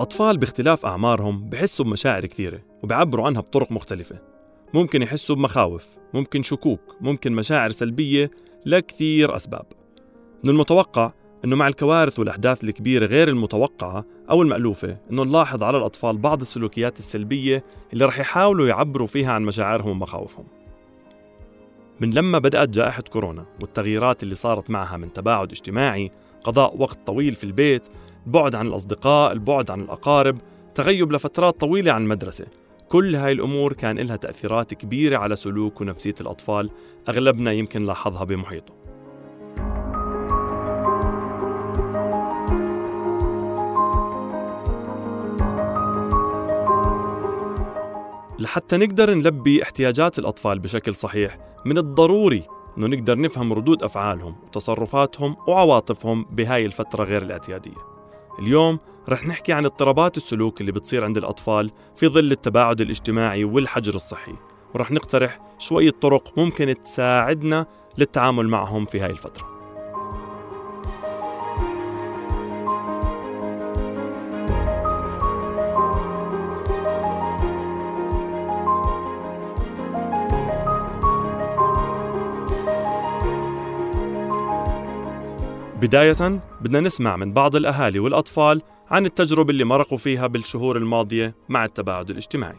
الأطفال باختلاف أعمارهم بحسوا بمشاعر كثيرة وبيعبروا عنها بطرق مختلفة. ممكن يحسوا بمخاوف ممكن شكوك ممكن مشاعر سلبية لكثير أسباب. من المتوقع أنه مع الكوارث والأحداث الكبيرة غير المتوقعة أو المألوفة أنه نلاحظ على الأطفال بعض السلوكيات السلبية اللي رح يحاولوا يعبروا فيها عن مشاعرهم ومخاوفهم. من لما بدأت جائحة كورونا والتغييرات اللي صارت معها من تباعد اجتماعي قضاء وقت طويل في البيت البعد عن الأصدقاء البعد عن الأقارب تغيب لفترات طويلة عن المدرسة. كل هاي الأمور كان لها تأثيرات كبيرة على سلوك ونفسية الأطفال أغلبنا يمكن لاحظها بمحيطه. لحتى نقدر نلبي احتياجات الأطفال بشكل صحيح من الضروري أنه نقدر نفهم ردود أفعالهم وتصرفاتهم وعواطفهم بهاي الفترة غير الاعتيادية. اليوم رح نحكي عن اضطرابات السلوك اللي بتصير عند الأطفال في ظل التباعد الاجتماعي والحجر الصحي ورح نقترح شوية طرق ممكن تساعدنا للتعامل معهم في هاي الفترة. بداية بدنا نسمع من بعض الأهالي والأطفال عن التجربة اللي مرقوا فيها بالشهور الماضية مع التباعد الاجتماعي.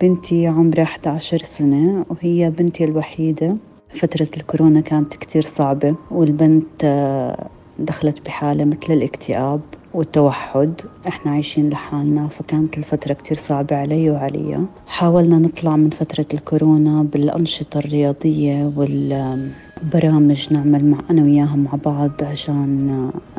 بنتي عمرها 11 سنة وهي بنتي الوحيدة. فترة الكورونا كانت كتير صعبة والبنت آه، دخلت بحالة مثل الاكتئاب والتوحد. إحنا عايشين لحالنا فكانت الفترة كتير صعبة علي وعليا. حاولنا نطلع من فترة الكورونا بالأنشطة الرياضية وال برامج نعمل مع أنا وياها مع بعض عشان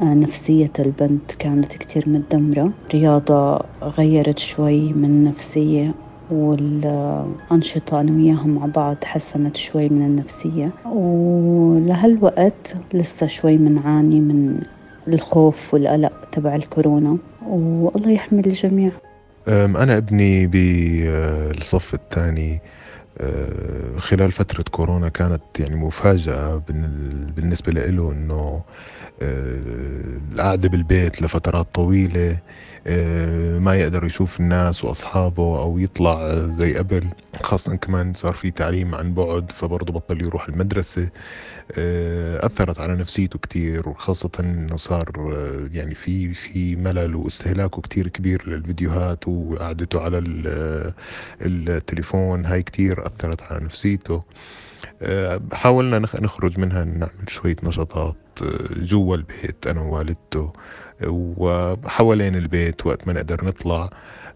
آه، نفسية البنت كانت كتير متدمرة. رياضة غيرت شوي من نفسية والأنشطة أنا وياها مع بعض حسنت شوي من النفسية. ولهالوقت لسه شوي منعاني من الخوف والقلق تبع الكورونا. والله يحمي الجميع. أنا ابني بالصف الثاني آه، خلال فترة كورونا كانت يعني مفاجأة بالنسبة له إنه آه، القعدة بالبيت لفترات طويلة آه، ما يقدر يشوف الناس وأصحابه أو يطلع زي قبل. خاصة كمان صار في تعليم عن بعد فبرضه بطل يروح المدرسة. آه، أثرت على نفسيته كتير وخاصة إنه صار آه، يعني في في ملل واستهلاكه كتير كبير للفيديوهات وقعدته على التليفون. هاي كتير أثرت على نفسيته. حاولنا نخرج منها نعمل شوية نشاطات جوا البيت أنا ووالدته. وحوالين البيت وقت ما نقدر نطلع.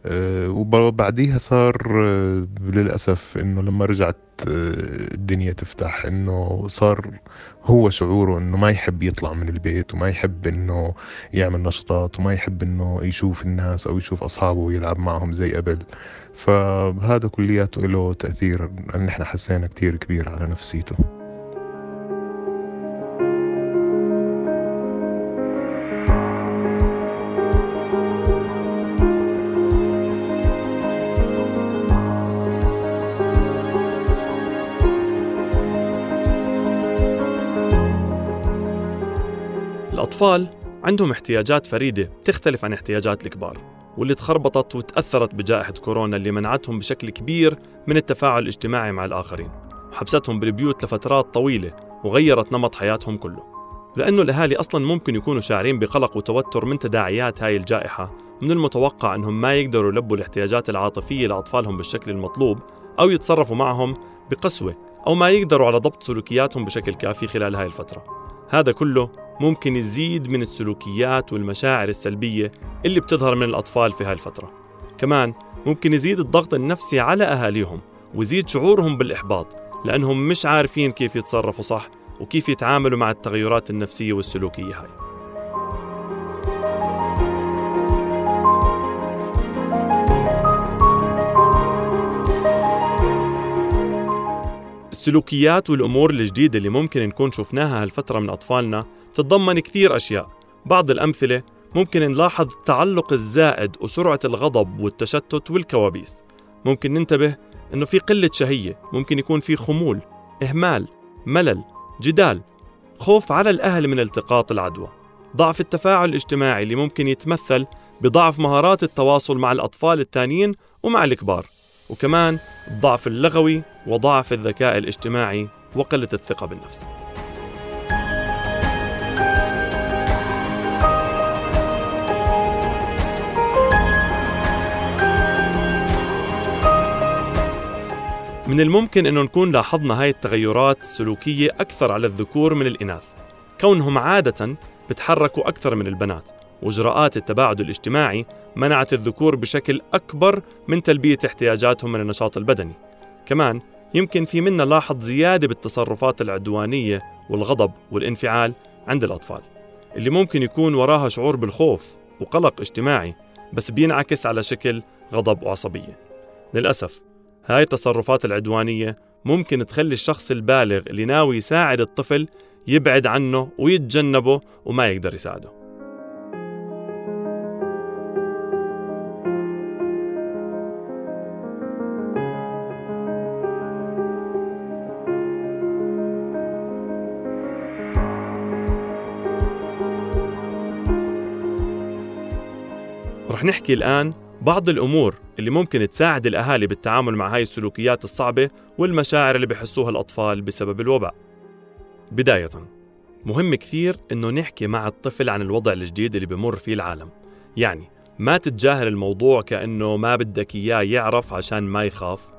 آه، وبعديها صار آه، للأسف إنه لما رجعت آه، الدنيا تفتح إنه صار هو شعوره إنه ما يحب يطلع من البيت وما يحب إنه يعمل نشاطات وما يحب إنه يشوف الناس أو يشوف أصحابه ويلعب معهم زي قبل. فهذا كلياته له تأثير أن إحنا حسينا كتير كبير على نفسيته. الأطفال عندهم احتياجات فريدة بتختلف عن احتياجات الكبار واللي تخربطت وتأثرت بجائحة كورونا اللي منعتهم بشكل كبير من التفاعل الاجتماعي مع الآخرين وحبستهم بالبيوت لفترات طويلة وغيرت نمط حياتهم كله. لأنه الأهالي أصلا ممكن يكونوا شاعرين بقلق وتوتر من تداعيات هاي الجائحة من المتوقع أنهم ما يقدروا يلبوا الاحتياجات العاطفية لأطفالهم بالشكل المطلوب أو يتصرفوا معهم بقسوة أو ما يقدروا على ضبط سلوكياتهم بشكل كافي خلال هاي الفترة. هذا كله ممكن يزيد من السلوكيات والمشاعر السلبية اللي بتظهر من الأطفال في هاي الفترة كمان ممكن يزيد الضغط النفسي على أهاليهم ويزيد شعورهم بالإحباط لأنهم مش عارفين كيف يتصرفوا صح وكيف يتعاملوا مع التغيرات النفسية والسلوكية هاي. السلوكيات والأمور الجديدة اللي ممكن نكون شفناها هالفترة من أطفالنا تتضمن كثير أشياء. بعض الأمثلة ممكن نلاحظ التعلق الزائد وسرعة الغضب والتشتت والكوابيس. ممكن ننتبه أنه في قلة شهية ممكن يكون في خمول إهمال ملل جدال خوف على الأهل من التقاط العدوى. ضعف التفاعل الاجتماعي اللي ممكن يتمثل بضعف مهارات التواصل مع الأطفال الثانيين ومع الكبار. وكمان الضعف اللغوي وضعف الذكاء الاجتماعي وقلة الثقة بالنفس. من الممكن أنه نكون لاحظنا هاي التغيرات السلوكية أكثر على الذكور من الإناث. كونهم عادة بتحركوا أكثر من البنات وإجراءات التباعد الاجتماعي منعت الذكور بشكل أكبر من تلبية احتياجاتهم من النشاط البدني. كمان يمكن في منا لاحظ زيادة بالتصرفات العدوانية والغضب والانفعال عند الأطفال اللي ممكن يكون وراها شعور بالخوف وقلق اجتماعي بس بينعكس على شكل غضب وعصبية. للأسف هاي التصرفات العدوانية ممكن تخلي الشخص البالغ اللي ناوي يساعد الطفل يبعد عنه ويتجنبه وما يقدر يساعده. نحكي الآن بعض الأمور اللي ممكن تساعد الأهالي بالتعامل مع هاي السلوكيات الصعبة والمشاعر اللي بحسوها الأطفال بسبب الوباء. بداية مهم كثير إنه نحكي مع الطفل عن الوضع الجديد اللي بمر فيه العالم. يعني ما تتجاهل الموضوع كأنه ما بدك إياه يعرف عشان ما يخاف.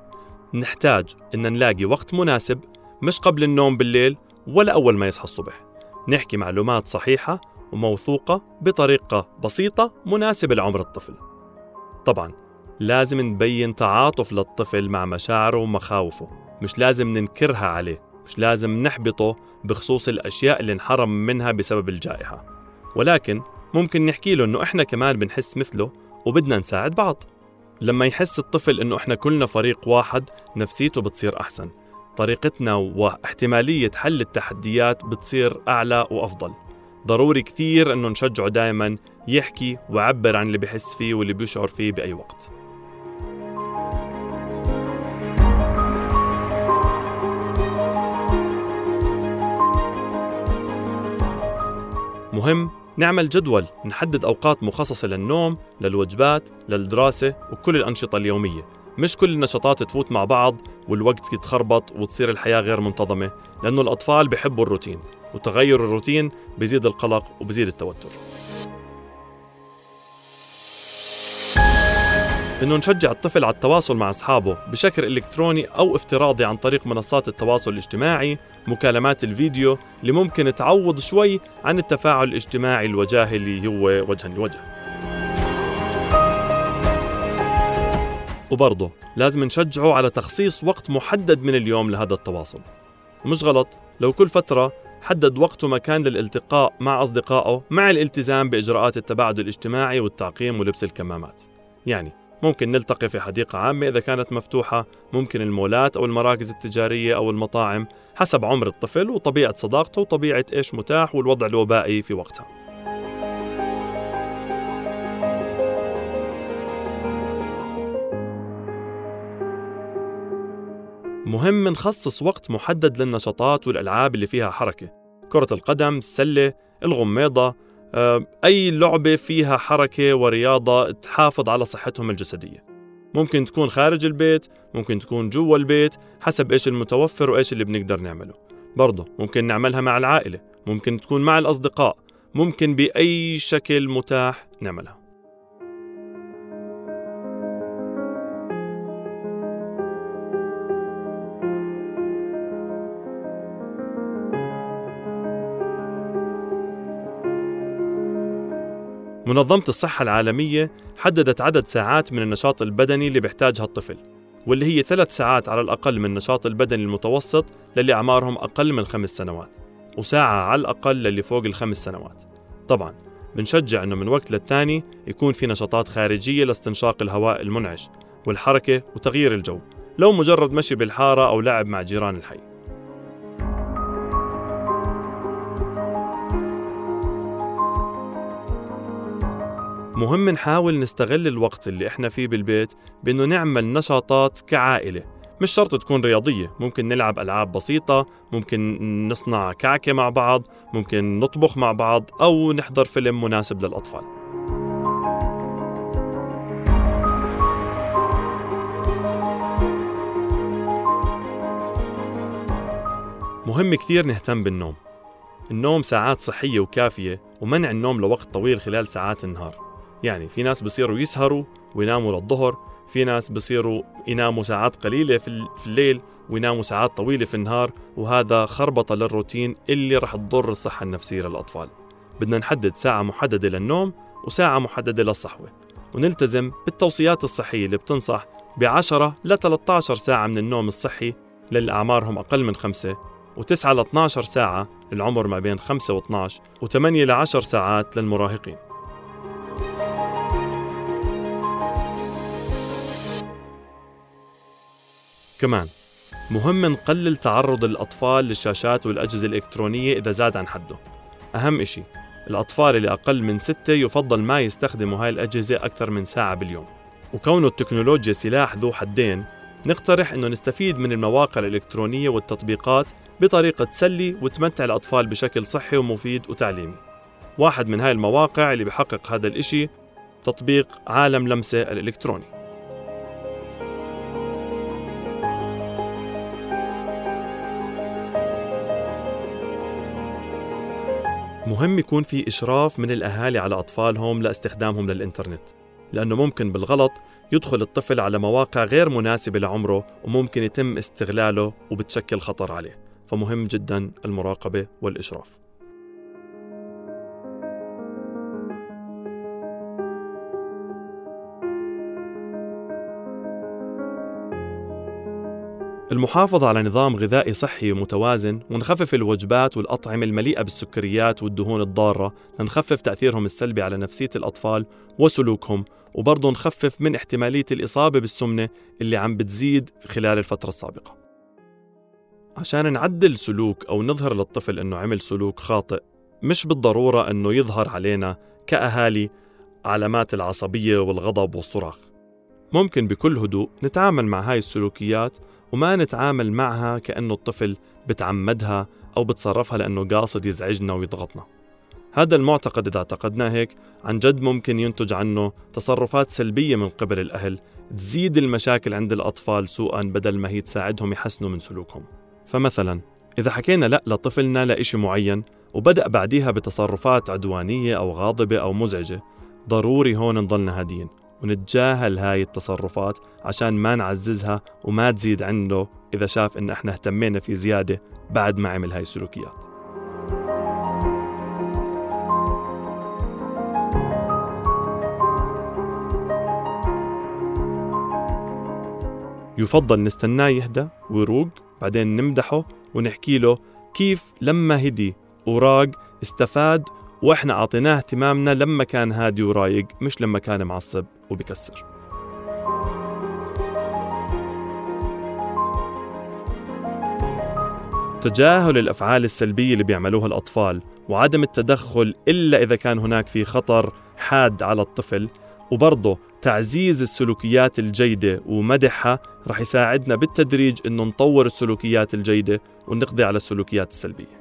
نحتاج إن نلاقي وقت مناسب مش قبل النوم بالليل ولا أول ما يصحى الصبح. نحكي معلومات صحيحة وموثوقة بطريقة بسيطة مناسبة لعمر الطفل. طبعا لازم نبين تعاطف للطفل مع مشاعره ومخاوفه مش لازم ننكرها عليه مش لازم نحبطه بخصوص الأشياء اللي انحرم منها بسبب الجائحة. ولكن ممكن نحكي له إنه إحنا كمان بنحس مثله وبدنا نساعد بعض. لما يحس الطفل إنه إحنا كلنا فريق واحد نفسيته بتصير أحسن. طريقتنا واحتمالية حل التحديات بتصير أعلى وأفضل. ضروري كثير إنه نشجعه دائما يحكي ويعبر عن اللي بحس فيه واللي بيشعر فيه بأي وقت. مهم نعمل جدول نحدد أوقات مخصصة للنوم للوجبات للدراسة وكل الأنشطة اليومية. مش كل النشاطات تفوت مع بعض والوقت يتخربط وتصير الحياة غير منتظمة لأنه الأطفال بحبوا الروتين. وتغير الروتين بيزيد القلق وبيزيد التوتر إنه نشجع الطفل على التواصل مع أصحابه بشكل إلكتروني أو افتراضي عن طريق منصات التواصل الاجتماعي، مكالمات الفيديو اللي ممكن تعوض شوي عن التفاعل الاجتماعي الوجاهي اللي هو وجها لوجه. وبرضه لازم نشجعه على تخصيص وقت محدد من اليوم لهذا التواصل. ومش غلط لو كل فترة حدد وقت ومكان للالتقاء مع أصدقائه مع الالتزام بإجراءات التباعد الاجتماعي والتعقيم ولبس الكمامات. يعني ممكن نلتقي في حديقة عامة إذا كانت مفتوحة ممكن المولات أو المراكز التجارية أو المطاعم حسب عمر الطفل وطبيعة صداقته وطبيعة إيش متاح والوضع الوبائي في وقتها. مهم نخصص وقت محدد للنشاطات والألعاب اللي فيها حركة. كرة القدم، السلة، الغميضة، آه، أي لعبة فيها حركة ورياضة تحافظ على صحتهم الجسدية. ممكن تكون خارج البيت ممكن تكون جوا البيت حسب إيش المتوفر وإيش اللي بنقدر نعمله. برضه ممكن نعملها مع العائلة ممكن تكون مع الأصدقاء ممكن بأي شكل متاح نعملها. منظمة الصحة العالمية حددت عدد ساعات من النشاط البدني اللي بيحتاجها الطفل واللي هي ثلاث ساعات على الأقل من النشاط البدني المتوسط للي أعمارهم أقل من خمس سنوات وساعة على الأقل للي فوق الخمس سنوات. طبعا بنشجع أنه من وقت للتاني يكون في نشاطات خارجية لاستنشاق الهواء المنعش والحركة وتغيير الجو لو مجرد مشي بالحارة أو لعب مع جيران الحي. مهم نحاول نستغل الوقت اللي إحنا فيه بالبيت بإنه نعمل نشاطات كعائلة. مش شرط تكون رياضية ممكن نلعب ألعاب بسيطة ممكن نصنع كعكة مع بعض ممكن نطبخ مع بعض أو نحضر فيلم مناسب للأطفال. مهم كثير نهتم بالنوم. النوم ساعات صحية وكافية ومنع النوم لوقت طويل خلال ساعات النهار. يعني في ناس بصيروا يسهروا ويناموا للظهر في ناس بصيروا يناموا ساعات قليلة في الليل ويناموا ساعات طويلة في النهار وهذا خربطة للروتين اللي رح تضر الصحة النفسية للأطفال. بدنا نحدد ساعة محددة للنوم وساعة محددة للصحوة ونلتزم بالتوصيات الصحية اللي بتنصح ب 10 ل 13 ساعة من النوم الصحي للي أعمارهم أقل من خمسة و9 ل 12 ساعة للعمر ما بين 5 و 12 و8 ل 10 ساعات للمراهقين. كمان. مهم نقلل تعرض الأطفال للشاشات والأجهزة الإلكترونية إذا زاد عن حده. أهم إشي الأطفال اللي أقل من ستة يفضل ما يستخدموا هاي الأجهزة أكثر من ساعة باليوم. وكون التكنولوجيا سلاح ذو حدين نقترح أنه نستفيد من المواقع الإلكترونية والتطبيقات بطريقة تسلي وتمتع الأطفال بشكل صحي ومفيد وتعليمي. واحد من هاي المواقع اللي بحقق هذا الإشي تطبيق عالم لمسة الإلكتروني. مهم يكون في إشراف من الأهالي على أطفالهم لاستخدامهم للإنترنت لأنه ممكن بالغلط يدخل الطفل على مواقع غير مناسبة لعمره وممكن يتم استغلاله وبتشكل خطر عليه. فمهم جدا المراقبة والإشراف. المحافظة على نظام غذائي صحي ومتوازن ونخفف الوجبات والأطعمة المليئة بالسكريات والدهون الضارة. لنخفف تأثيرهم السلبي على نفسية الأطفال وسلوكهم وبرضه نخفف من احتمالية الإصابة بالسمنة اللي عم بتزيد خلال الفترة السابقة. عشان نعدل سلوك أو نظهر للطفل أنه عمل سلوك خاطئ مش بالضرورة أنه يظهر علينا كأهالي علامات العصبية والغضب والصراخ. ممكن بكل هدوء نتعامل مع هاي السلوكيات وما نتعامل معها كأنه الطفل بتعمدها أو بتصرفها لأنه قاصد يزعجنا ويضغطنا. هذا المعتقد إذا اعتقدناه هيك عن جد ممكن ينتج عنه تصرفات سلبية من قبل الأهل تزيد المشاكل عند الأطفال سوءا بدل ما هي تساعدهم يحسنوا من سلوكهم. فمثلا إذا حكينا لا لطفلنا لإشي معين وبدأ بعديها بتصرفات عدوانية أو غاضبة أو مزعجة ضروري هون نضلنا هادين ونتجاهل هاي التصرفات عشان ما نعززها وما تزيد عنده إذا شاف إن إحنا اهتمينا في زيادة بعد ما عمل هاي السلوكيات. يفضل نستناه يهدى ويروق بعدين نمدحه ونحكي له كيف لما هدي وراق استفاد وإحنا أعطيناه اهتمامنا لما كان هادي ورايق مش لما كان معصب وبكسر. تجاهل الأفعال السلبية اللي بيعملوها الأطفال وعدم التدخل إلا إذا كان هناك في خطر حاد على الطفل وبرضه تعزيز السلوكيات الجيدة ومدحها رح يساعدنا بالتدريج إنه نطور السلوكيات الجيدة ونقضي على السلوكيات السلبية.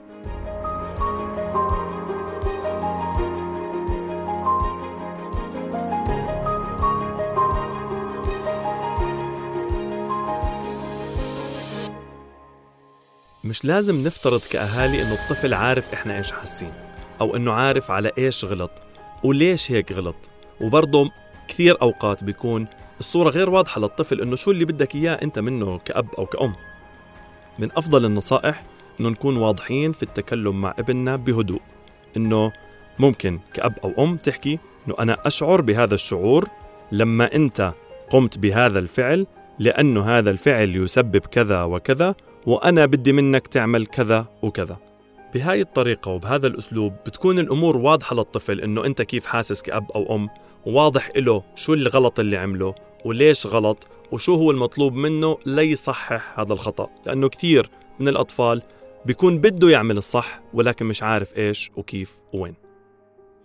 مش لازم نفترض كأهالي إنه الطفل عارف إحنا إيش حاسين أو إنه عارف على إيش غلط وليش هيك غلط. وبرضه كثير أوقات بيكون الصورة غير واضحة للطفل إنه شو اللي بدك إياه أنت منه كأب أو كأم. من أفضل النصائح إنه نكون واضحين في التكلم مع ابننا بهدوء إنه ممكن كأب أو أم تحكي إنه أنا أشعر بهذا الشعور لما أنت قمت بهذا الفعل لأنه هذا الفعل يسبب كذا وكذا وأنا بدي منك تعمل كذا وكذا. بهاي الطريقة وبهذا الأسلوب بتكون الأمور واضحة للطفل إنه أنت كيف حاسس كأب أو أم وواضح له شو الغلط اللي عمله وليش غلط وشو هو المطلوب منه ليصحح هذا الخطأ. لأنه كثير من الأطفال بيكون بده يعمل الصح ولكن مش عارف إيش وكيف وين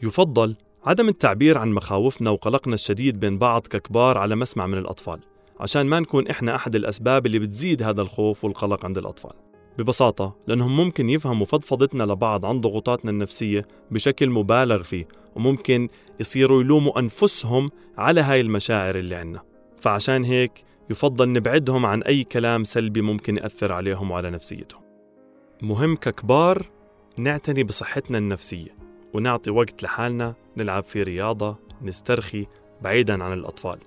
يفضل عدم التعبير عن مخاوفنا وقلقنا الشديد بين بعض ككبار على مسمع من الأطفال. عشان ما نكون إحنا أحد الأسباب اللي بتزيد هذا الخوف والقلق عند الأطفال. ببساطة لأنهم ممكن يفهموا فضفضتنا لبعض عن ضغوطاتنا النفسية بشكل مبالغ فيه وممكن يصيروا يلوموا أنفسهم على هاي المشاعر اللي عنا. فعشان هيك يفضل نبعدهم عن أي كلام سلبي ممكن يأثر عليهم وعلى نفسيتهم. مهم ككبار نعتني بصحتنا النفسية ونعطي وقت لحالنا نلعب فيه رياضة نسترخي بعيدا عن الأطفال.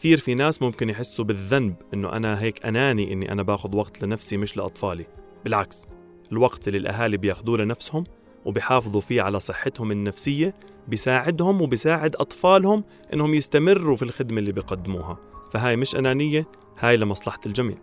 كثير في ناس ممكن يحسوا بالذنب إنه أنا هيك أناني إني أنا باخذ وقت لنفسي مش لأطفالي. بالعكس الوقت اللي الأهالي بياخذوه لنفسهم وبيحافظوا فيه على صحتهم النفسية بيساعدهم وبيساعد أطفالهم إنهم يستمروا في الخدمة اللي بيقدموها. فهاي مش أنانية هاي لمصلحة الجميع.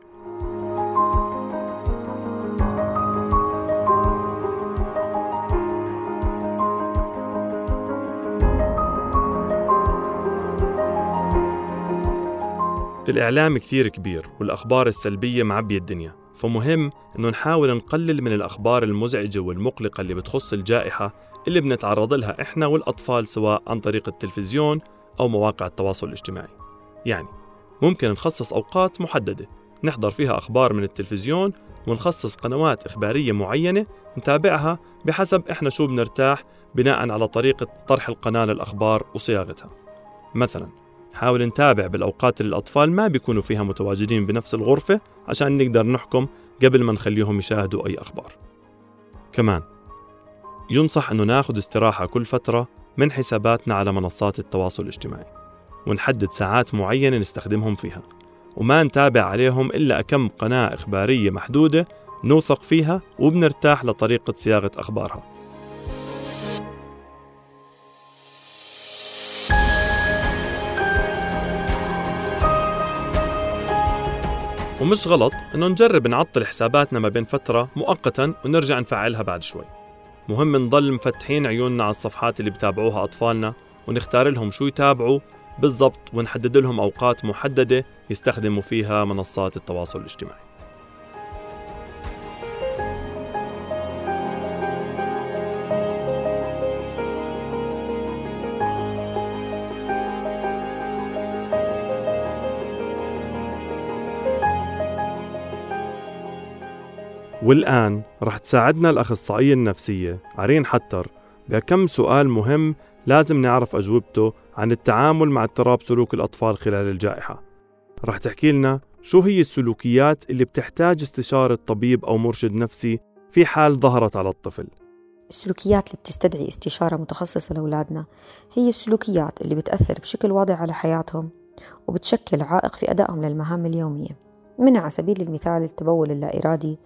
الإعلام كثير كبير والأخبار السلبية معبية الدنيا فمهم إنه نحاول نقلل من الأخبار المزعجة والمقلقة اللي بتخص الجائحة اللي بنتعرض لها إحنا والأطفال سواء عن طريق التلفزيون أو مواقع التواصل الاجتماعي. يعني ممكن نخصص أوقات محددة نحضر فيها أخبار من التلفزيون ونخصص قنوات إخبارية معينة نتابعها بحسب إحنا شو بنرتاح بناء على طريقة طرح القناة للأخبار وصياغتها. مثلا نحاول نتابع بالأوقات اللي الأطفال ما بيكونوا فيها متواجدين بنفس الغرفة عشان نقدر نحكم قبل ما نخليهم يشاهدوا أي أخبار. كمان ينصح أنه ناخذ استراحة كل فترة من حساباتنا على منصات التواصل الاجتماعي ونحدد ساعات معينة نستخدمهم فيها وما نتابع عليهم إلا كم قناة إخبارية محدودة نوثق فيها وبنرتاح لطريقة صياغة أخبارها. ومش غلط إنه نجرب نعطل حساباتنا ما بين فترة مؤقتا ونرجع نفعلها بعد شوي. مهم نضل مفتحين عيوننا على الصفحات اللي بتابعوها أطفالنا ونختار لهم شو يتابعوا بالضبط ونحدد لهم أوقات محددة يستخدموا فيها منصات التواصل الاجتماعي. والآن رح تساعدنا الأخصائية النفسية عرين حتر بكم سؤال مهم لازم نعرف أجوبته عن التعامل مع اضطراب سلوك الأطفال خلال الجائحة. رح تحكي لنا شو هي السلوكيات اللي بتحتاج استشارة طبيب أو مرشد نفسي في حال ظهرت على الطفل؟ السلوكيات اللي بتستدعي استشارة متخصصة لأولادنا هي السلوكيات اللي بتأثر بشكل واضح على حياتهم وبتشكل عائق في أدائهم للمهام اليومية. منها على سبيل المثال التبول اللا إرادي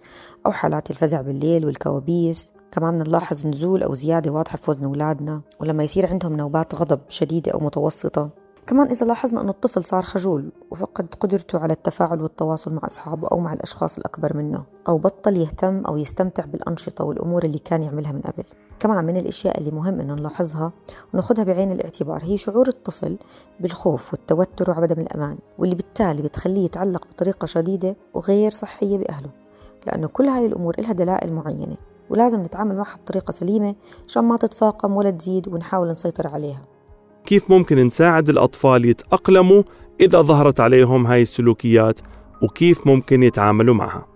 أو حالات الفزع بالليل والكوابيس. كمان نلاحظ نزول أو زيادة واضحة في وزن أولادنا ولما يصير عندهم نوبات غضب شديدة أو متوسطة. كمان إذا لاحظنا أن الطفل صار خجول وفقد قدرته على التفاعل والتواصل مع أصحابه أو مع الأشخاص الأكبر منه أو بطل يهتم أو يستمتع بالأنشطة والأمور اللي كان يعملها من قبل. كمان من الأشياء اللي مهم إنه نلاحظها وناخذها بعين الاعتبار هي شعور الطفل بالخوف والتوتر وعدم الأمان واللي بالتالي بتخليه يتعلق بطريقة شديدة وغير صحية بأهله لأنه كل هاي الأمور إلها دلائل معينة ولازم نتعامل معها بطريقة سليمة عشان ما تتفاقم ولا تزيد ونحاول نسيطر عليها. كيف ممكن نساعد الأطفال يتأقلموا إذا ظهرت عليهم هاي السلوكيات وكيف ممكن يتعاملوا معها؟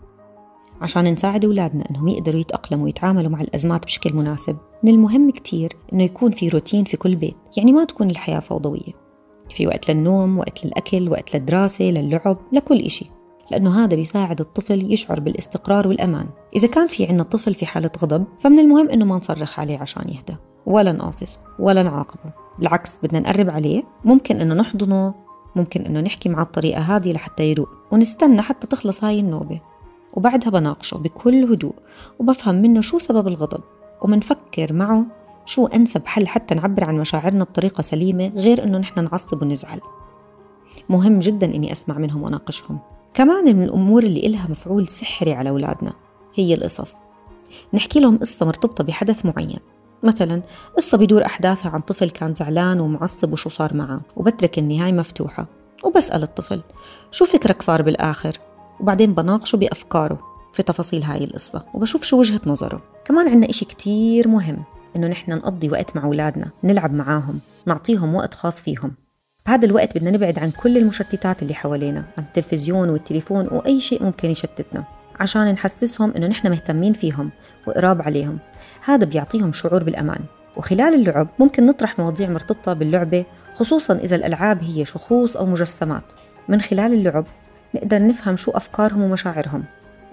عشان نساعد أولادنا أنهم يقدروا يتأقلموا ويتعاملوا مع الأزمات بشكل مناسب. من المهم كتير أنه يكون في روتين في كل بيت يعني ما تكون الحياة فوضوية. في وقت للنوم وقت للأكل وقت للدراسة للعب لكل إشي لأنه هذا بيساعد الطفل يشعر بالاستقرار والأمان. إذا كان في عنا طفل في حالة غضب فمن المهم أنه ما نصرخ عليه عشان يهدى ولا نقاصص ولا نعاقبه. بالعكس بدنا نقرب عليه. ممكن أنه نحضنه ممكن أنه نحكي معه بطريقة هادية لحتى يروق ونستنى حتى تخلص هاي النوبة. وبعدها بناقشه بكل هدوء وبفهم منه شو سبب الغضب ومنفكر معه شو أنسب حل حتى نعبر عن مشاعرنا بطريقة سليمة غير إنه نحن نعصب ونزعل. مهم جدا إني أسمع منهم وأناقشهم. كمان من الأمور اللي إلها مفعول سحري على أولادنا هي القصص. نحكي لهم قصة مرتبطة بحدث معين. مثلا قصة بدور أحداثها عن طفل كان زعلان ومعصب وشو صار معه وبترك النهاية مفتوحة. وبسأل الطفل شو فكرك صار بالآخر؟ وبعدين بناقشه بأفكاره في تفاصيل هاي القصة وبشوف شو وجهة نظره. كمان عنا إشي كتير مهم إنه نحن نقضي وقت مع أولادنا نلعب معاهم نعطيهم وقت خاص فيهم. بهذا الوقت بدنا نبعد عن كل المشتتات اللي حوالينا عن التلفزيون والتليفون وأي شيء ممكن يشتتنا عشان نحسسهم إنه نحن مهتمين فيهم وقراب عليهم. هذا بيعطيهم شعور بالأمان. وخلال اللعب ممكن نطرح مواضيع مرتبطة باللعبة خصوصا إذا الألعاب هي شخوص أو مجسمات. من خلال اللعب نقدر نفهم شو أفكارهم ومشاعرهم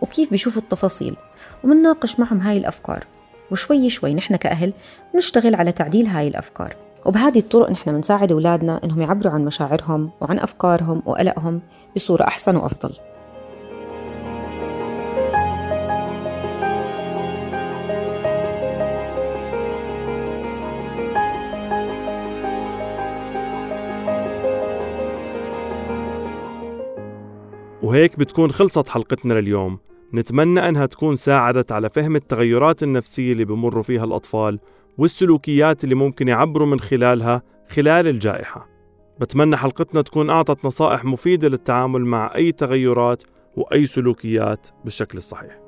وكيف بيشوفوا التفاصيل ومنناقش معهم هاي الأفكار وشوي شوي نحن كأهل نشتغل على تعديل هاي الأفكار. وبهذه الطرق نحن بنساعد أولادنا إنهم يعبروا عن مشاعرهم وعن أفكارهم وقلقهم بصورة أحسن وأفضل. وهيك بتكون خلصت حلقتنا لليوم. نتمنى أنها تكون ساعدت على فهم التغيرات النفسية اللي بمروا فيها الأطفال والسلوكيات اللي ممكن يعبروا من خلالها خلال الجائحة. بتمنى حلقتنا تكون أعطت نصائح مفيدة للتعامل مع أي تغيرات وأي سلوكيات بالشكل الصحيح.